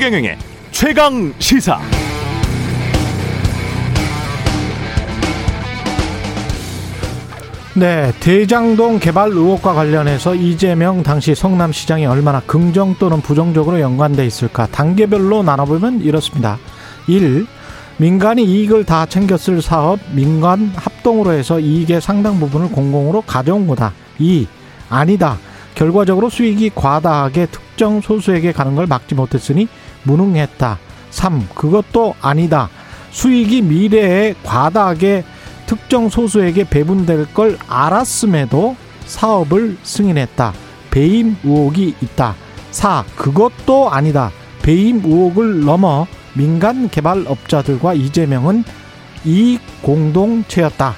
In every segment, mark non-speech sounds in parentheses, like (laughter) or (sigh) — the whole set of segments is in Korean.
최경영의 최강 시사. 네, 대장동 개발 의혹과 관련해서 이재명 당시 성남시장이 얼마나 긍정 또는 부정적으로 연관돼 있을까 단계별로 나눠보면 이렇습니다. 1. 민간이 이익을 다 챙겼을 사업 민간 합동으로 해서 이익의 상당 부분을 공공으로 가져온 거다. 2. 아니다. 결과적으로 수익이 과다하게 특정 소수에게 가는 걸 막지 못했으니 무능했다. 3. 그것도 아니다. 수익이 미래에 과다하게 특정 소수에게 배분될 걸 알았음에도 사업을 승인했다. 배임 의혹이 있다. 4. 그것도 아니다. 배임 의혹을 넘어 민간 개발업자들과 이재명은 이익 공동체였다.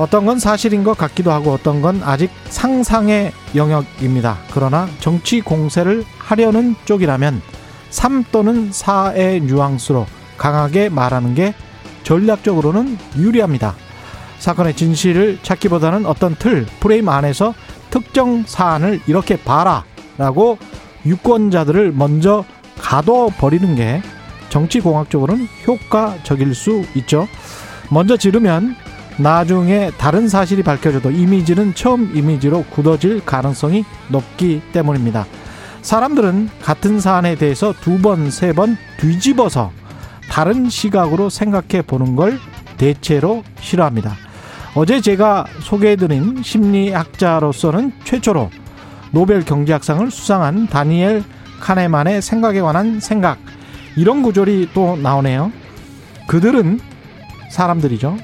어떤 건 사실인 것 같기도 하고 어떤 건 아직 상상의 영역입니다. 그러나 정치 공세를 하려는 쪽이라면 3 또는 4의 뉘앙스로 강하게 말하는 게 전략적으로는 유리합니다. 사건의 진실을 찾기보다는 어떤 틀, 프레임 안에서 특정 사안을 이렇게 봐라 라고 유권자들을 먼저 가둬버리는 게 정치공학적으로는 효과적일 수 있죠. 먼저 지르면 나중에 다른 사실이 밝혀져도 이미지는 처음 이미지로 굳어질 가능성이 높기 때문입니다. 사람들은 같은 사안에 대해서 두 번, 세 번 뒤집어서 다른 시각으로 생각해 보는 걸 대체로 싫어합니다. 어제 제가 소개해드린 심리학자로서는 최초로 노벨 경제학상을 수상한 다니엘 카네만의 생각에 관한 생각 이런 구절이 또 나오네요. 그들은 사람들이죠.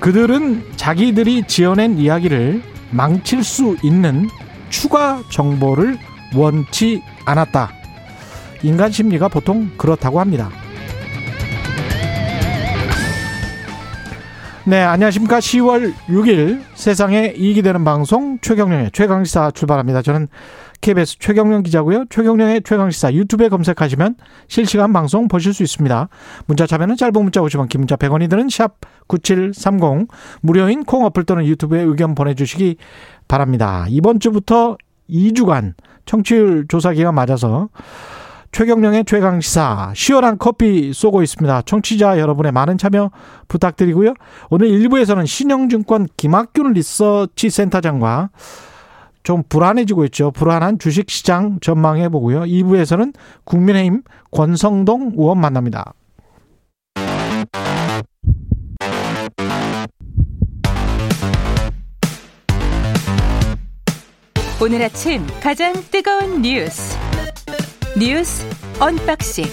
그들은 자기들이 지어낸 이야기를 망칠 수 있는 추가 정보를 원치 않았다. 인간 심리가 보통 그렇다고 합니다. 네, 안녕하십니까. 10월 6일 세상에 이익이 되는 방송 최경령의 최강시사 출발합니다. 저는 KBS 최경령 기자고요. 최경령의 최강시사 유튜브에 검색하시면 실시간 방송 보실 수 있습니다. 문자 참여는 짧은 문자 50원, 긴 문자 100원이 드는 샵 9730 무료인 콩 어플 또는 유튜브에 의견 보내주시기 바랍니다. 이번 주부터 2주간 청취율 조사 기간 맞아서 최경령의 최강시사 시원한 커피 쏘고 있습니다. 청취자 여러분의 많은 참여 부탁드리고요. 오늘 1부에서는 신영증권 김학균 리서치 센터장과 좀 불안해지고 있죠. 불안한 주식시장 전망해 보고요. 2부에서는 국민의힘 권성동 의원 만납니다. 오늘 아침 가장 뜨거운 뉴스 뉴스 unboxing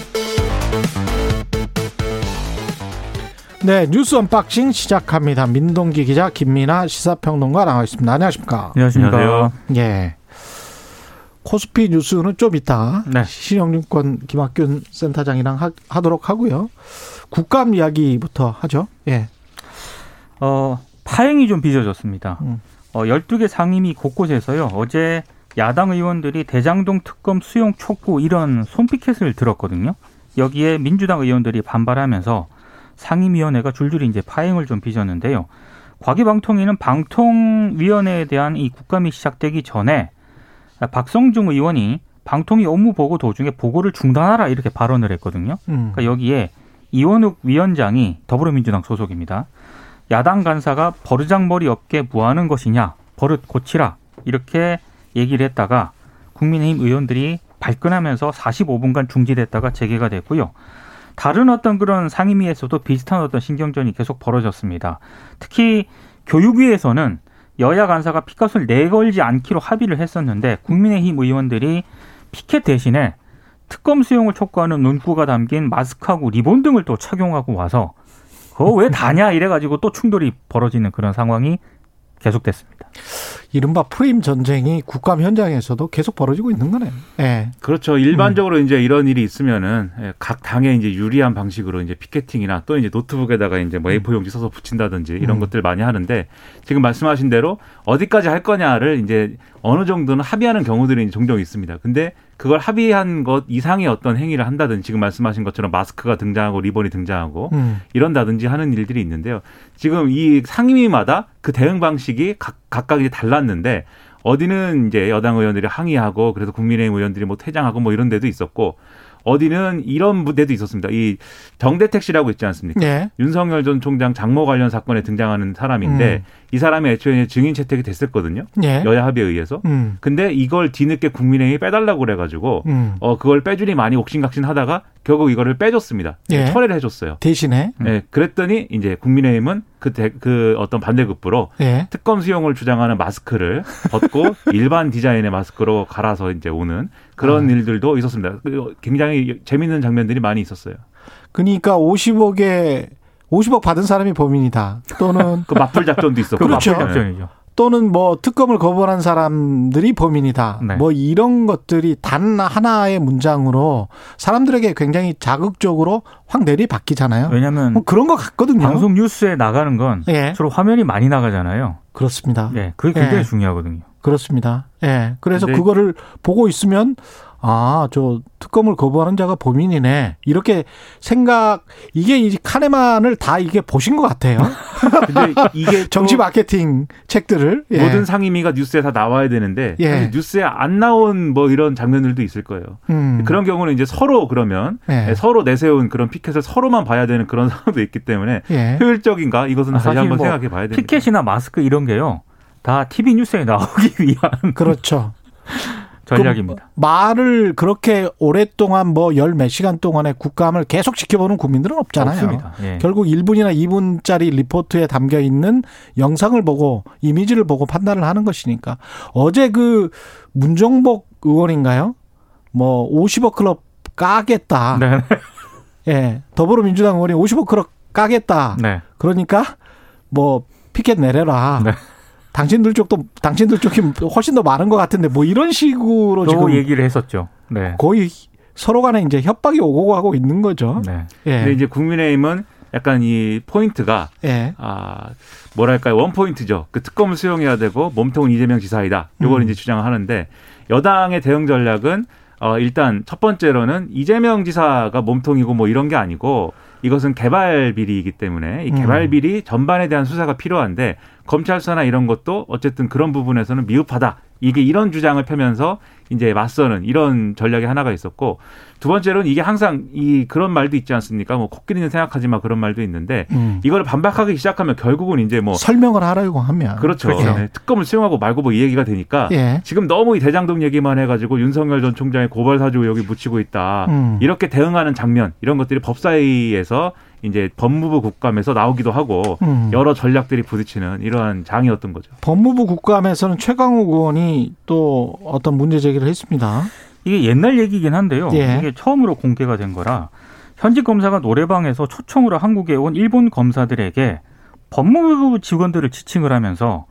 네, 뉴스 unboxing 시작합니다. 민동기 기자, 김민아 시사평론가 나와 있습니다. 안녕하십니까? 안녕하십니까? 예. 코스피 뉴스는 좀 이따 네. 신영증권 김학균 센터장이랑 하, 하도록 하고요. 국감 이야기부터 하죠. 예. 어, 파행이 좀 빚어졌습니다. 음. 어, 12개 상임위 곳곳에서요. 어제 야당 의원들이 대장동 특검 수용 촉구 이런 손피켓을 들었거든요. 여기에 민주당 의원들이 반발하면서 상임위원회가 줄줄이 이제 파행을 좀 빚었는데요. 과기방통위는 방통위원회에 대한 이 국감이 시작되기 전에 박성중 의원이 방통위 업무 보고 도중에 보고를 중단하라 이렇게 발언을 했거든요. 음. 그러니까 여기에 이원욱 위원장이 더불어민주당 소속입니다. 야당 간사가 버르장머리 없게 뭐하는 것이냐 버릇 고치라 이렇게 얘기를 했다가 국민의힘 의원들이 발끈하면서 45분간 중지됐다가 재개가 됐고요. 다른 어떤 그런 상임위에서도 비슷한 어떤 신경전이 계속 벌어졌습니다. 특히 교육위에서는 여야 간사가 피켓을 내걸지 않기로 합의를 했었는데 국민의힘 의원들이 피켓 대신에 특검 수용을 촉구하는 문구가 담긴 마스크하고 리본 등을 또 착용하고 와서 그거 왜 다냐 이래가지고 또 충돌이 벌어지는 그런 상황이 계속됐습니다. 이른바 프레임 전쟁이 국감 현장에서도 계속 벌어지고 있는 거네요. 예. 그렇죠. 일반적으로 이제 이런 일이 있으면은 예, 각 당의 이제 유리한 방식으로 이제 picketing이나 또 이제 노트북에다가 이제 뭐 A4 용지 써서 붙인다든지 이런 음. 것들 많이 하는데 지금 말씀하신 대로 어디까지 할 거냐를 이제 어느 정도는 합의하는 경우들이 종종 있습니다. 근데 그걸 합의한 것 이상의 어떤 행위를 한다든지 지금 말씀하신 것처럼 마스크가 등장하고 리본이 등장하고 음. 이런다든지 하는 일들이 있는데요. 지금 이 상임위마다 그 대응 방식이 각, 각각 이제 달 랐는데 어디는 이제 여당 의원들이 항의하고 그래서 국민의힘 의원들이 뭐 퇴장하고 뭐 이런 데도 있었고 어디는 이런 데도 있었습니다. 이 정대택 씨라고 있지 않습니까? 예. 윤석열 전 총장 장모 관련 사건에 등장하는 사람인데 음. 이 사람이 애초에 증인 채택이 됐었거든요. 예. 여야 합의에 의해서. 음. 근데 이걸 뒤늦게 국민의힘이 빼달라고 그래가지고 음. 어 그걸 빼주니 많이 옥신각신 하다가 결국 이거를 빼줬습니다. 예. 철회를 해줬어요. 대신에 네, 그랬더니 이제 국민의힘은 그, 대- 그 어떤 반대급부로 예. 특검 수용을 주장하는 마스크를 벗고 (laughs) 일반 디자인의 마스크로 갈아서 이제 오는 그런 아. 일들도 있었습니다. 그 굉장히 재밌는 장면들이 많이 있었어요. 그러니까 50억에 50억 받은 사람이 범인이다. 또는 (laughs) 그 맞불 작전도 있었고. 그 그렇죠. 맞불 작전이죠. 또는 뭐 특검을 거부한 사람들이 범인이다. 네. 뭐 이런 것들이 단 하나의 문장으로 사람들에게 굉장히 자극적으로 확 내리바뀌잖아요. 왜냐하면 뭐 그런 것 같거든요. 방송 뉴스에 나가는 건 예. 주로 화면이 많이 나가잖아요. 그렇습니다. 예, 그게 굉장히 예. 중요하거든요. 그렇습니다. 예. 그래서 그거를 보고 있으면 아, 저 특검을 거부하는 자가 범인이네. 이렇게 생각 이게 이 카네만을 다 이게 보신 것 같아요. (laughs) 근데 이게 또 정치 마케팅 책들을 예. 모든 상임위가 뉴스에 다 나와야 되는데 예. 사실 뉴스에 안 나온 뭐 이런 장면들도 있을 거예요. 음. 그런 경우는 이제 서로 그러면 예. 서로 내세운 그런 피켓을 서로만 봐야 되는 그런 (laughs) 상황도 있기 때문에 예. 효율적인가 이것은 아, 다시 한번 뭐 생각해 봐야 됩니다. 피켓이나 마스크 이런 게요. 다 TV 뉴스에 나오기 (laughs) 위한 그렇죠. 전략입니다. 그 말을 그렇게 오랫동안 뭐 열 몇 시간 동안의 국감을 계속 지켜보는 국민들은 없잖아요. 예. 결국 1분이나 2분짜리 리포트에 담겨 있는 영상을 보고 이미지를 보고 판단을 하는 것이니까 어제 그 문정복 의원인가요? 뭐 50억 클럽 까겠다. 네. 예. 더불어민주당 의원이 50억 클럽 까겠다. 네. 그러니까 뭐 피켓 내려라. 네. 당신들 쪽도 당신들 쪽이 훨씬 더 많은 것 같은데 뭐 이런 식으로 또 지금 얘기를 했었죠. 네. 거의 서로 간에 이제 협박이 오고 가고 있는 거죠. 네. 근데 예. 이제 국민의힘은 약간 이 포인트가 예. 아 뭐랄까요 원 포인트죠. 그 특검을 수용해야 되고 몸통은 이재명 지사이다. 요걸 음. 이제 주장을 하는데 여당의 대응 전략은 어 일단 첫 번째로는 이재명 지사가 몸통이고 뭐 이런 게 아니고 이것은 개발 비리이기 때문에 이 개발 음. 비리 전반에 대한 수사가 필요한데 검찰 수사나 이런 것도 어쨌든 그런 부분에서는 미흡하다. 이게 이런 주장을 펴면서 이제 맞서는 이런 전략이 하나가 있었고 두 번째로는 이게 항상 이 그런 말도 있지 않습니까? 뭐 코끼리는 생각하지 마 그런 말도 있는데 음. 이걸 반박하기 시작하면 결국은 이제 뭐 설명을 하려고 하면 그렇죠. 그렇죠. 네, 특검을 수용하고 말고 뭐 이 얘기가 되니까 예. 지금 너무 이 대장동 얘기만 해가지고 윤석열 전 총장의 고발 사주 의혹이 묻히고 있다. 음. 이렇게 대응하는 장면 이런 것들이 법사위에서 이제 법무부 국감에서 나오기도 하고 음. 여러 전략들이 부딪히는 이러한 장이었던 거죠. 법무부 국감에서는 최강욱 의원이 또 어떤 문제 제기를 했습니다. 이게 옛날 얘기긴 한데요. 예. 이게 처음으로 공개가 된 거라 현직 검사가 노래방에서 초청으로 한국에 온 일본 검사들에게 법무부 직원들을 지칭을 하면서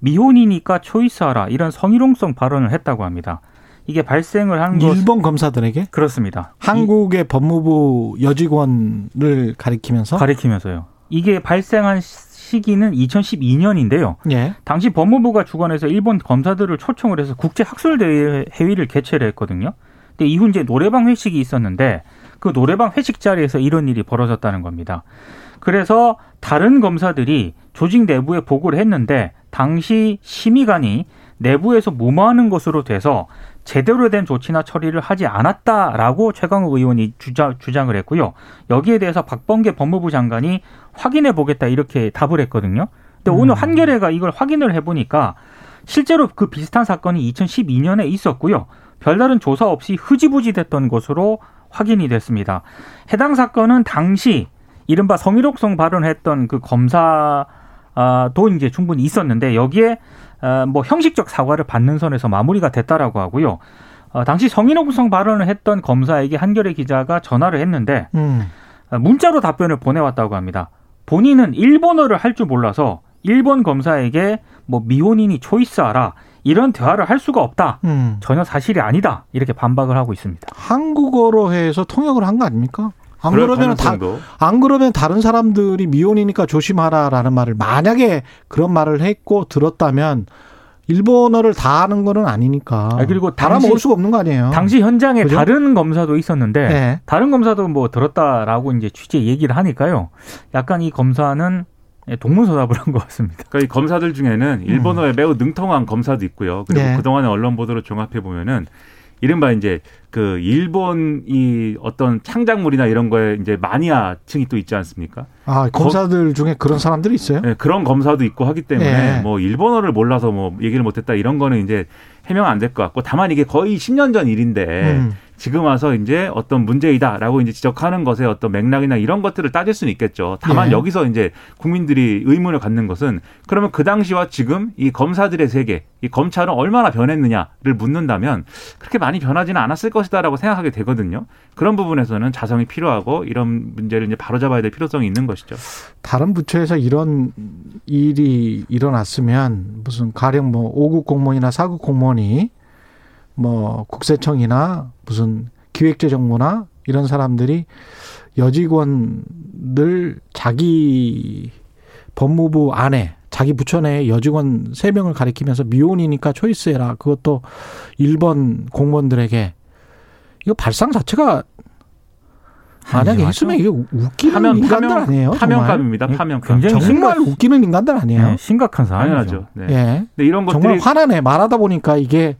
미혼이니까 초이스하라 이런 성희롱성 발언을 했다고 합니다. 이게 발생을 한 것, 일본 검사들에게 그렇습니다. 한국의 법무부 여직원을 가리키면서 가리키면서요. 이게 발생한 시기는 2012년인데요. 예. 당시 법무부가 주관해서 일본 검사들을 초청을 해서 국제 학술 대회 회의를 개최를 했거든요. 근데 이후 이제 노래방 회식이 있었는데 그 노래방 회식 자리에서 이런 일이 벌어졌다는 겁니다. 그래서 다른 검사들이 조직 내부에 보고를 했는데 당시 심의관이 내부에서 무마하는 것으로 돼서 제대로 된 조치나 처리를 하지 않았다라고 최강욱 의원이 주자, 주장을 했고요. 여기에 대해서 박범계 법무부 장관이 확인해 보겠다 이렇게 답을 했거든요. 근데 오늘 한겨레가 이걸 확인을 해보니까 실제로 그 비슷한 사건이 2012년에 있었고요. 별다른 조사 없이 흐지부지 됐던 것으로 확인이 됐습니다. 해당 사건은 당시 이른바 성희롱성 발언했던 그 검사 도 이제 충분히 있었는데 여기에 어, 뭐 형식적 사과를 받는 선에서 마무리가 됐다라고 하고요. 어, 당시 성희롱성 발언을 했던 검사에게 한겨레 기자가 전화를 했는데 음. 어, 문자로 답변을 보내왔다고 합니다. 본인은 일본어를 할 줄 몰라서 일본 검사에게 뭐 미혼인이 초이스하라 이런 대화를 할 수가 없다. 음. 전혀 사실이 아니다. 이렇게 반박을 하고 있습니다. 한국어로 해서 통역을 한 거 아닙니까? 안 그러면 다, 가능성도 안 그러면 다른 사람들이 미혼이니까 조심하라라는 말을 만약에 그런 말을 했고 들었다면 일본어를 다 하는 거는 아니니까. 아, 그리고 달아먹을 당시- 수가 없는 거 아니에요. 당시 현장에 그죠? 다른 검사도 있었는데 네. 다른 검사도 뭐 들었다라고 이제 취재 얘기를 하니까요. 약간 이 검사는 예, 동문서답을 한 것 같습니다. 그러니까 이 검사들 중에는 일본어에 매우 능통한 검사도 있고요. 그리고 네. 그동안의 언론 보도를 종합해 보면은 이른바 이제 그 일본 이 어떤 창작물이나 이런 거에 이제 마니아층이 또 있지 않습니까? 아, 검사들 중에 그런 사람들이 있어요? 네, 그런 검사도 있고 하기 때문에 네. 뭐 일본어를 몰라서 뭐 얘기를 못했다 이런 거는 이제 해명 안 될 것 같고 다만 이게 거의 10년 전 일인데 음. 지금 와서 이제 어떤 문제이다라고 이제 지적하는 것의 어떤 맥락이나 이런 것들을 따질 수는 있겠죠. 다만 예. 여기서 이제 국민들이 의문을 갖는 것은 그러면 그 당시와 지금 이 검사들의 세계, 이 검찰은 얼마나 변했느냐를 묻는다면 그렇게 많이 변하지는 않았을 것이다라고 생각하게 되거든요. 그런 부분에서는 자성이 필요하고 이런 문제를 이제 바로잡아야 될 필요성이 있는 것이죠. 다른 부처에서 이런 일이 일어났으면 무슨 가령 뭐 5급 공무원이나 4급 공무원이 뭐 국세청이나 무슨 기획재정부나 이런 사람들이 여직원들 자기 법무부 안에 자기 부처 내에 여직원 세명을 가리키면서 미혼이니까 초이스해라. 그것도 일본 공무원들에게 이거 발상 자체가 만약에. 했으면 이게 웃기는 파면 인간들 파면 아니에요? 파면감입니다. 예, 파면감. 굉장히 정말 심각- 웃기는 인간들 아니에요? 네, 심각한 사안이죠. 네. 예. 근데 이런 것들이 정말 화나네. 말하다 보니까 이게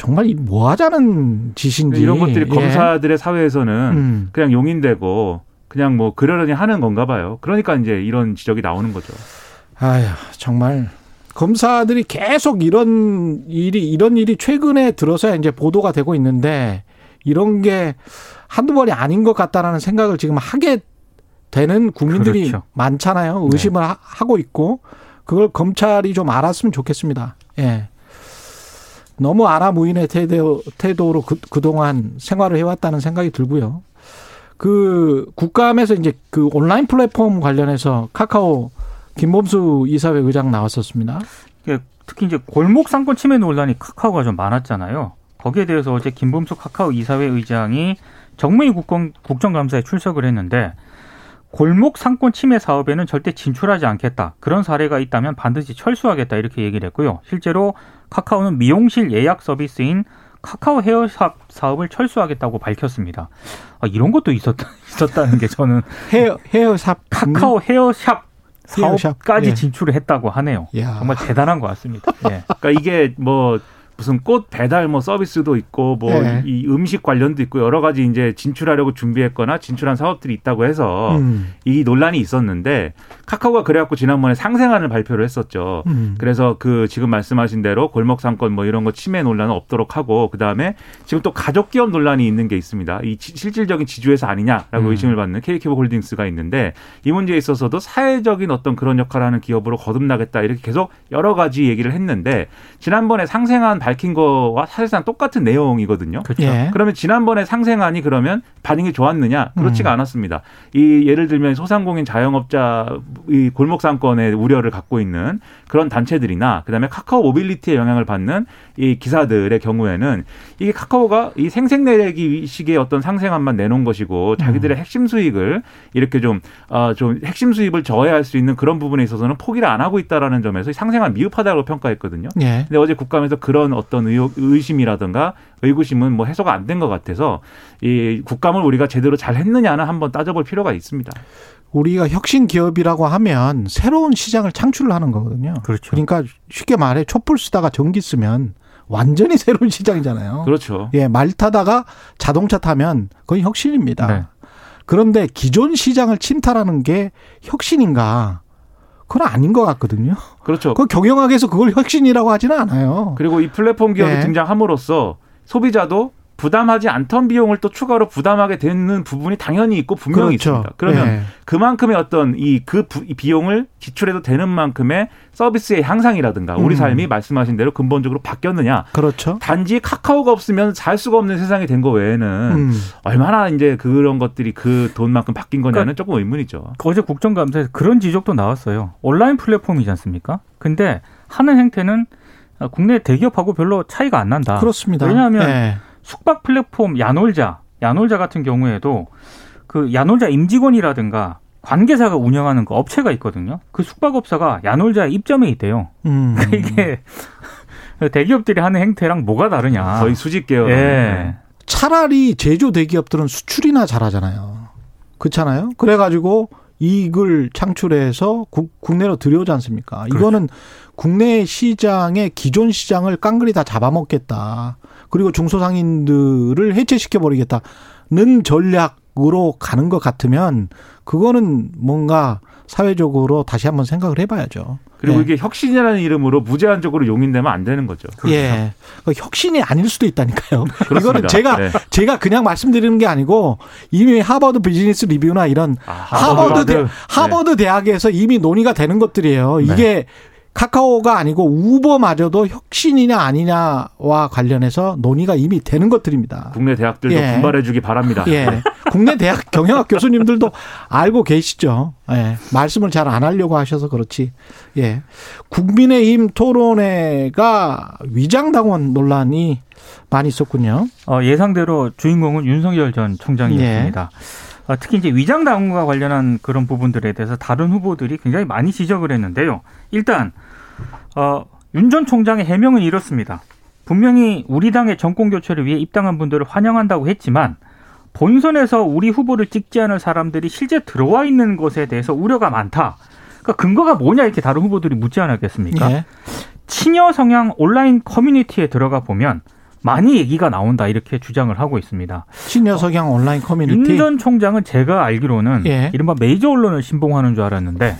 정말 이뭐 하자는 짓인지. 이런 것들이 예. 검사들의 사회에서는 음. 그냥 용인되고 그냥 뭐 그러려니 하는 건가 봐요. 그러니까 이제 이런 지적이 나오는 거죠. 아휴, 정말 검사들이 계속 이런 일이 이런 일이 최근에 들어서야 이제 보도가 되고 있는데 이런 게 한두 번이 아닌 것 같다라는 생각을 지금 하게 되는 국민들이 그렇죠. 많잖아요. 의심을 하- 하고 있고 그걸 검찰이 좀 알았으면 좋겠습니다. 예. 너무 아나무인의 태도, 태도로 그, 그동안 생활을 해왔다는 생각이 들고요. 그 국감에서 이제 그 온라인 플랫폼 관련해서 카카오 김범수 이사회 의장 나왔었습니다. 이게 특히 이제 골목 상권 침해 논란이 카카오가 좀 많았잖아요. 거기에 대해서 어제 김범수 카카오 이사회 의장이 정무위 국정, 국정감사에 출석을 했는데 골목 상권 침해 사업에는 절대 진출하지 않겠다. 그런 사례가 있다면 반드시 철수하겠다 이렇게 얘기를 했고요. 실제로 카카오는 미용실 예약 서비스인 카카오 헤어샵 사업을 철수하겠다고 밝혔습니다. 아, 이런 것도 있었다, (laughs) 있었다는 게 저는 헤어 헤어샵 카카오 헤어샵 헤어샵, 사업까지 예. 진출을 했다고 하네요. 야. 정말 대단한 것 같습니다. 예. 그러니까 이게 뭐 무슨 꽃 배달 뭐 서비스도 있고 뭐 예. 이 음식 관련도 있고 여러 가지 이제 진출하려고 준비했거나 진출한 사업들이 있다고 해서 음. 이 논란이 있었는데 카카오가 그래갖고 지난번에 상생안을 발표를 했었죠. 음. 그래서 그 지금 말씀하신 대로 골목 상권 뭐 이런 거 침해 논란은 없도록 하고 그 다음에 지금 또 가족 기업 논란이 있는 게 있습니다. 이 지- 실질적인 지주회사 아니냐라고 음. 의심을 받는 KKB 홀딩스가 있는데 이 문제에 있어서도 사회적인 어떤 그런 역할을 하는 기업으로 거듭나겠다 이렇게 계속 여러 가지 얘기를 했는데 지난번에 상생안 밝힌 거와 사실상 똑같은 내용이거든요. 그렇죠. 예. 그러면 지난번에 상생안이 그러면 반응이 좋았느냐? 그렇지가 음. 않았습니다. 이 예를 들면 소상공인 자영업자 이 골목 상권의 우려를 갖고 있는 그런 단체들이나 그다음에 카카오 모빌리티의 영향을 받는 이 기사들의 경우에는 이게 카카오가 이 생색내기 식의 어떤 상생안만 내놓은 것이고 자기들의 핵심 수익을 이렇게 좀, 어, 좀 핵심 수입을 저해할 수 있는 그런 부분에 있어서는 포기를 안 하고 있다라는 점에서 이 상생안 미흡하다고 평가했거든요. 예. 근데 어제 국감에서 그런 어떤 의혹, 의심이라든가 의구심은 뭐 해소가 안 된 것 같아서 이 국감을 우리가 제대로 잘 했느냐는 한번 따져볼 필요가 있습니다. 우리가 혁신 기업이라고 하면 새로운 시장을 창출을 하는 거거든요. 그렇죠. 그러니까 쉽게 말해 촛불 쓰다가 전기 쓰면 완전히 (laughs) 새로운 시장이잖아요. 그렇죠. 예, 말 타다가 자동차 타면 그건 혁신입니다. 네. 그런데 기존 시장을 침탈하는 게 혁신인가? 그건 아닌 것 같거든요. 그렇죠. 그 경영학에서 그걸 혁신이라고 하지는 않아요. 그리고 이 플랫폼 기업이 네. 등장함으로써 소비자도 부담하지 않던 비용을 또 추가로 부담하게 되는 부분이 당연히 있고 분명히 있습니다. 그러면 예. 그만큼의 어떤 이그 비용을 지출해도 되는 만큼의 서비스의 향상이라든가 우리 음. 삶이 말씀하신 대로 근본적으로 바뀌었느냐. 그렇죠. 단지 카카오가 없으면 살 수가 없는 세상이 된 거 외에는 음. 얼마나 이제 그런 것들이 그 돈만큼 바뀐 거냐는 조금 의문이죠. 어제 국정감사에서 그런 지적도 나왔어요. 온라인 플랫폼이지 않습니까? 근데 하는 행태는 국내 대기업하고 별로 차이가 안 난다. 그렇습니다. 왜냐하면 예. 숙박 플랫폼 야놀자, 야놀자 같은 경우에도 그 야놀자 임직원이라든가 관계사가 운영하는 그 업체가 있거든요. 그 숙박업사가 야놀자의 입점에 있대요. 음. 이게 (laughs) 대기업들이 하는 행태랑 뭐가 다르냐. 거의 수직 계열. 아. 예. 차라리 제조 대기업들은 수출이나 잘하잖아요. 그렇잖아요. 그래가지고 이익을 창출해서 국, 국내로 들여오지 않습니까? 그렇죠. 이거는 국내 시장의 기존 시장을 깡그리 다 잡아먹겠다. 그리고 중소상인들을 해체시켜 버리겠다는 전략으로 가는 것 같으면 그거는 뭔가 사회적으로 다시 한번 생각을 해봐야죠. 그리고 예. 이게 혁신이라는 이름으로 무제한적으로 용인되면 안 되는 거죠. 예. 그 혁신이 아닐 수도 있다니까요. (laughs) 그렇습니다. 이거는 제가 네. 제가 그냥 말씀드리는 게 아니고 이미 하버드 비즈니스 리뷰나 이런 아, 하버드 대, 하버드. 하버드 대학에서 이미 논의가 되는 것들이에요. 이게 카카오가 아니고 우버마저도 혁신이냐 아니냐와 관련해서 논의가 이미 되는 것들입니다. 국내 대학들도 예. 분발해주기 바랍니다. 예. 국내 대학 (laughs) 경영학 교수님들도 알고 계시죠. 예. 말씀을 잘 안 하려고 하셔서 그렇지. 예. 국민의힘 토론회가 위장당원 논란이 많이 있었군요. 어, 예상대로 주인공은 윤석열 전 총장이었습니다. 어, 특히 이제 위장 당원과 관련한 그런 부분들에 대해서 다른 후보들이 굉장히 많이 지적을 했는데요. 일단 어, 윤 전 총장의 해명은 이렇습니다. 분명히 우리 당의 정권 교체를 위해 입당한 분들을 환영한다고 했지만 본선에서 우리 후보를 찍지 않을 사람들이 실제 들어와 있는 것에 대해서 우려가 많다. 그러니까 근거가 뭐냐 이렇게 다른 후보들이 묻지 않았겠습니까? 예. 친여 성향 온라인 커뮤니티에 들어가 보면 많이 얘기가 나온다 이렇게 주장을 하고 있습니다. 친여 성향 온라인 커뮤니티. 윤 전 총장은 제가 알기로는 예. 이른바 메이저 언론을 신봉하는 줄 알았는데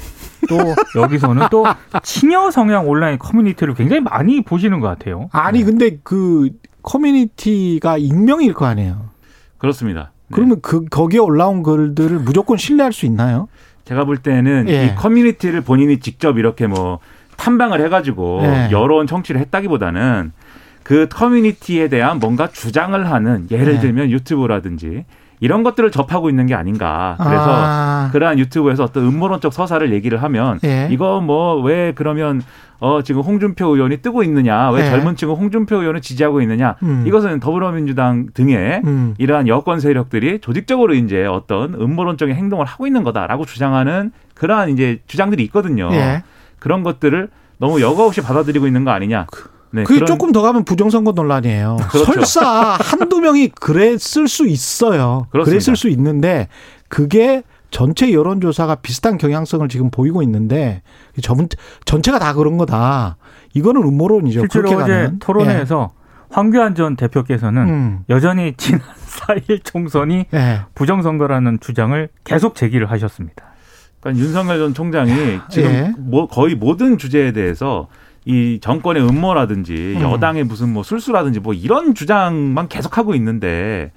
또 여기서는 또 (laughs) 친여 성향 온라인 커뮤니티를 굉장히 많이 보시는 것 같아요. 아니 근데 그 커뮤니티가 익명일 거 아니에요. 그렇습니다. 네. 그러면 그 거기에 올라온 글들을 무조건 신뢰할 수 있나요? 제가 볼 때는 예. 이 커뮤니티를 본인이 직접 이렇게 뭐 탐방을 해가지고 예. 여론 청취를 했다기보다는 그 커뮤니티에 대한 뭔가 주장을 하는 예를 예. 들면 유튜브라든지 이런 것들을 접하고 있는 게 아닌가. 그래서 아, 그러한 유튜브에서 어떤 음모론적 서사를 얘기를 하면 예. 이거 뭐 왜 그러면 어 지금 홍준표 의원이 뜨고 있느냐 왜 예. 젊은 층은 홍준표 의원을 지지하고 있느냐 음. 이것은 더불어민주당 등의 음. 이러한 여권 세력들이 조직적으로 이제 어떤 음모론적인 행동을 하고 있는 거다라고 주장하는 그러한 이제 주장들이 있거든요. 예. 그런 것들을 너무 여과 없이 받아들이고 있는 거 아니냐. 네, 그게 그런- 조금 더 가면 부정선거 논란이에요. (laughs) 그렇죠. 설사 한두 명이 그랬을 수 있어요. 그렇습니다. 그랬을 수 있는데 그게 전체 여론조사가 비슷한 경향성을 지금 보이고 있는데 전, 전체가 다 그런 거다. 이거는 음모론이죠. 실제로 그렇게 어제 가면. 토론회에서 황교안 전 예. 대표께서는 음. 여전히 지난 (laughs) 4일 총선이 예. 부정선거라는 주장을 계속 제기를 하셨습니다. 그러니까 윤석열 전 총장이 지금 예. 뭐 거의 모든 주제에 대해서 이 정권의 음모라든지 음. 여당의 무슨 뭐 술수라든지 뭐 이런 주장만 계속하고 있는데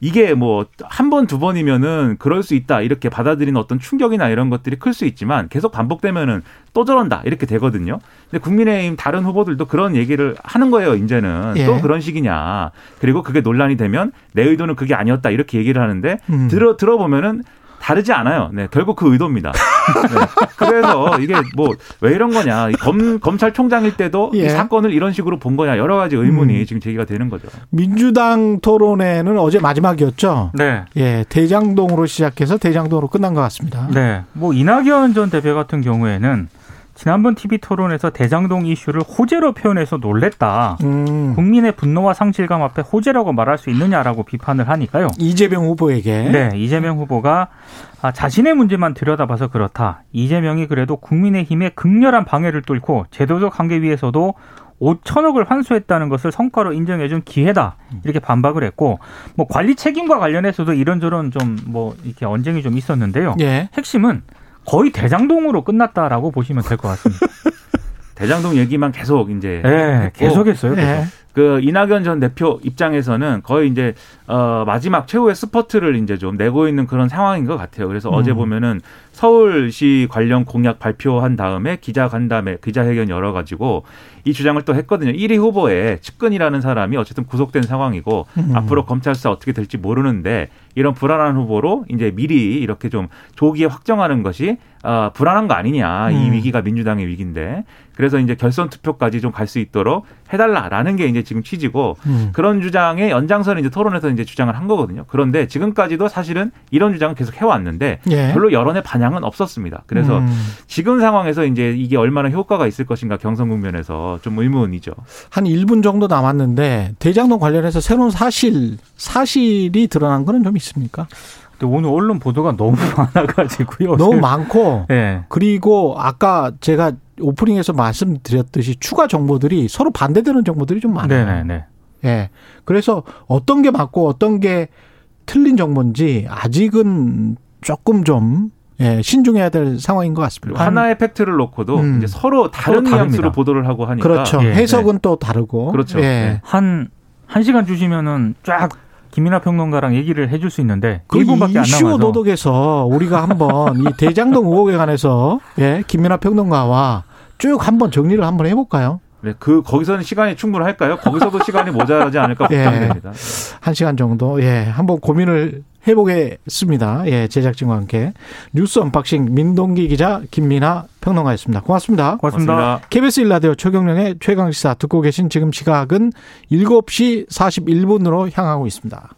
이게 뭐 한 번 두 번이면은 그럴 수 있다 이렇게 받아들이는 어떤 충격이나 이런 것들이 클 수 있지만 계속 반복되면은 또 저런다 이렇게 되거든요. 근데 국민의힘 다른 후보들도 그런 얘기를 하는 거예요. 이제는 예. 또 그런 식이냐. 그리고 그게 논란이 되면 내 의도는 그게 아니었다 이렇게 얘기를 하는데 음. 들어 들어보면은 다르지 않아요. 네, 결국 그 의도입니다. 네. 그래서 이게 뭐 왜 이런 거냐? 이검 검찰총장일 때도 예. 이 사건을 이런 식으로 본 거냐? 여러 가지 의문이 음. 지금 제기가 되는 거죠. 민주당 토론회는 어제 마지막이었죠. 네. 예, 대장동으로 시작해서 대장동으로 끝난 것 같습니다. 네. 뭐 이낙연 전 대표 같은 경우에는 지난번 TV 토론에서 대장동 이슈를 호재로 표현해서 놀랬다. 음, 국민의 분노와 상실감 앞에 호재라고 말할 수 있느냐라고 비판을 하니까요. 이재명 후보에게 네, 이재명 후보가 아, 자신의 문제만 들여다봐서 그렇다. 이재명이 그래도 국민의힘의 극렬한 방해를 뚫고 제도적 한계 위에서도 5천억을 환수했다는 것을 성과로 인정해준 기회다. 이렇게 반박을 했고, 뭐 관리 책임과 관련해서도 이런저런 좀 뭐 이렇게 언쟁이 좀 있었는데요. 예. 핵심은 거의 대장동으로 끝났다라고 보시면 될 것 같습니다. (laughs) 대장동 얘기만 계속 이제 네, 했고 계속했어요. 계속. 예. 그 이낙연 전 대표 입장에서는 거의 이제 어 마지막 최후의 스퍼트를 이제 좀 내고 있는 그런 상황인 것 같아요. 그래서 음. 어제 보면은 서울시 관련 공약 발표한 다음에 기자 간담회, 기자회견 열어 가지고 이 주장을 또 했거든요. 1위 후보에 측근이라는 사람이 어쨌든 구속된 상황이고 음. 앞으로 검찰 수사 어떻게 될지 모르는데 이런 불안한 후보로 이제 미리 이렇게 좀 조기에 확정하는 것이 어, 불안한 거 아니냐. 이 음. 위기가 민주당의 위기인데. 그래서 이제 결선 투표까지 좀 갈 수 있도록 해달라라는 게 이제 지금 취지고 음. 그런 주장의 연장선을 이제 토론에서 이제 주장을 한 거거든요. 그런데 지금까지도 사실은 이런 주장은 계속 해왔는데 예. 별로 여론의 반 향은 없었습니다. 그래서 음. 지금 상황에서 이제 이게 얼마나 효과가 있을 것인가 경선 국면에서 좀 의문이죠. 한 1분 정도 남았는데 대장동 관련해서 새로운 사실 사실이 드러난 거는 좀 있습니까? 근데 오늘 언론 보도가 너무 (laughs) 많아가지고요. 너무 많고 예. 그리고 아까 제가 오프닝에서 말씀드렸듯이 추가 정보들이 서로 반대되는 정보들이 좀 많아요. 네네네. 예. 그래서 어떤 게 맞고 어떤 게 틀린 정보인지 아직은 조금 좀 예, 신중해야 될 상황인 것 같습니다. 하나의 팩트를 놓고도 음. 이제 서로 다른 서로 뉘앙스로. 보도를 하고 하니까 그렇죠. 예, 해석은 또 다르고. 그렇죠. 예. 네. 한, 한 시간 주시면은 쫙 김민하 평론가랑 얘기를 해줄 수 있는데 그 1분밖에 안 이슈 남아서 도덕에서 우리가 한번 이 대장동 의혹에 관해서 예, 김민하 평론가와 쭉 한번 정리를 한번 해볼까요? 네, 그 거기서는 시간이 충분할까요? 거기서도 시간이 모자라지 않을까 (laughs) 예. 걱정됩니다. 한 시간 정도 예 한번 고민을 해보겠습니다. 예 제작진과 함께 뉴스 unboxing 민동기 기자 김민하 평론가였습니다. 고맙습니다. 고맙습니다. 고맙습니다. KBS 일라디오 최경영의 최강 시사 듣고 계신 지금 시각은 7시 41분으로 향하고 있습니다.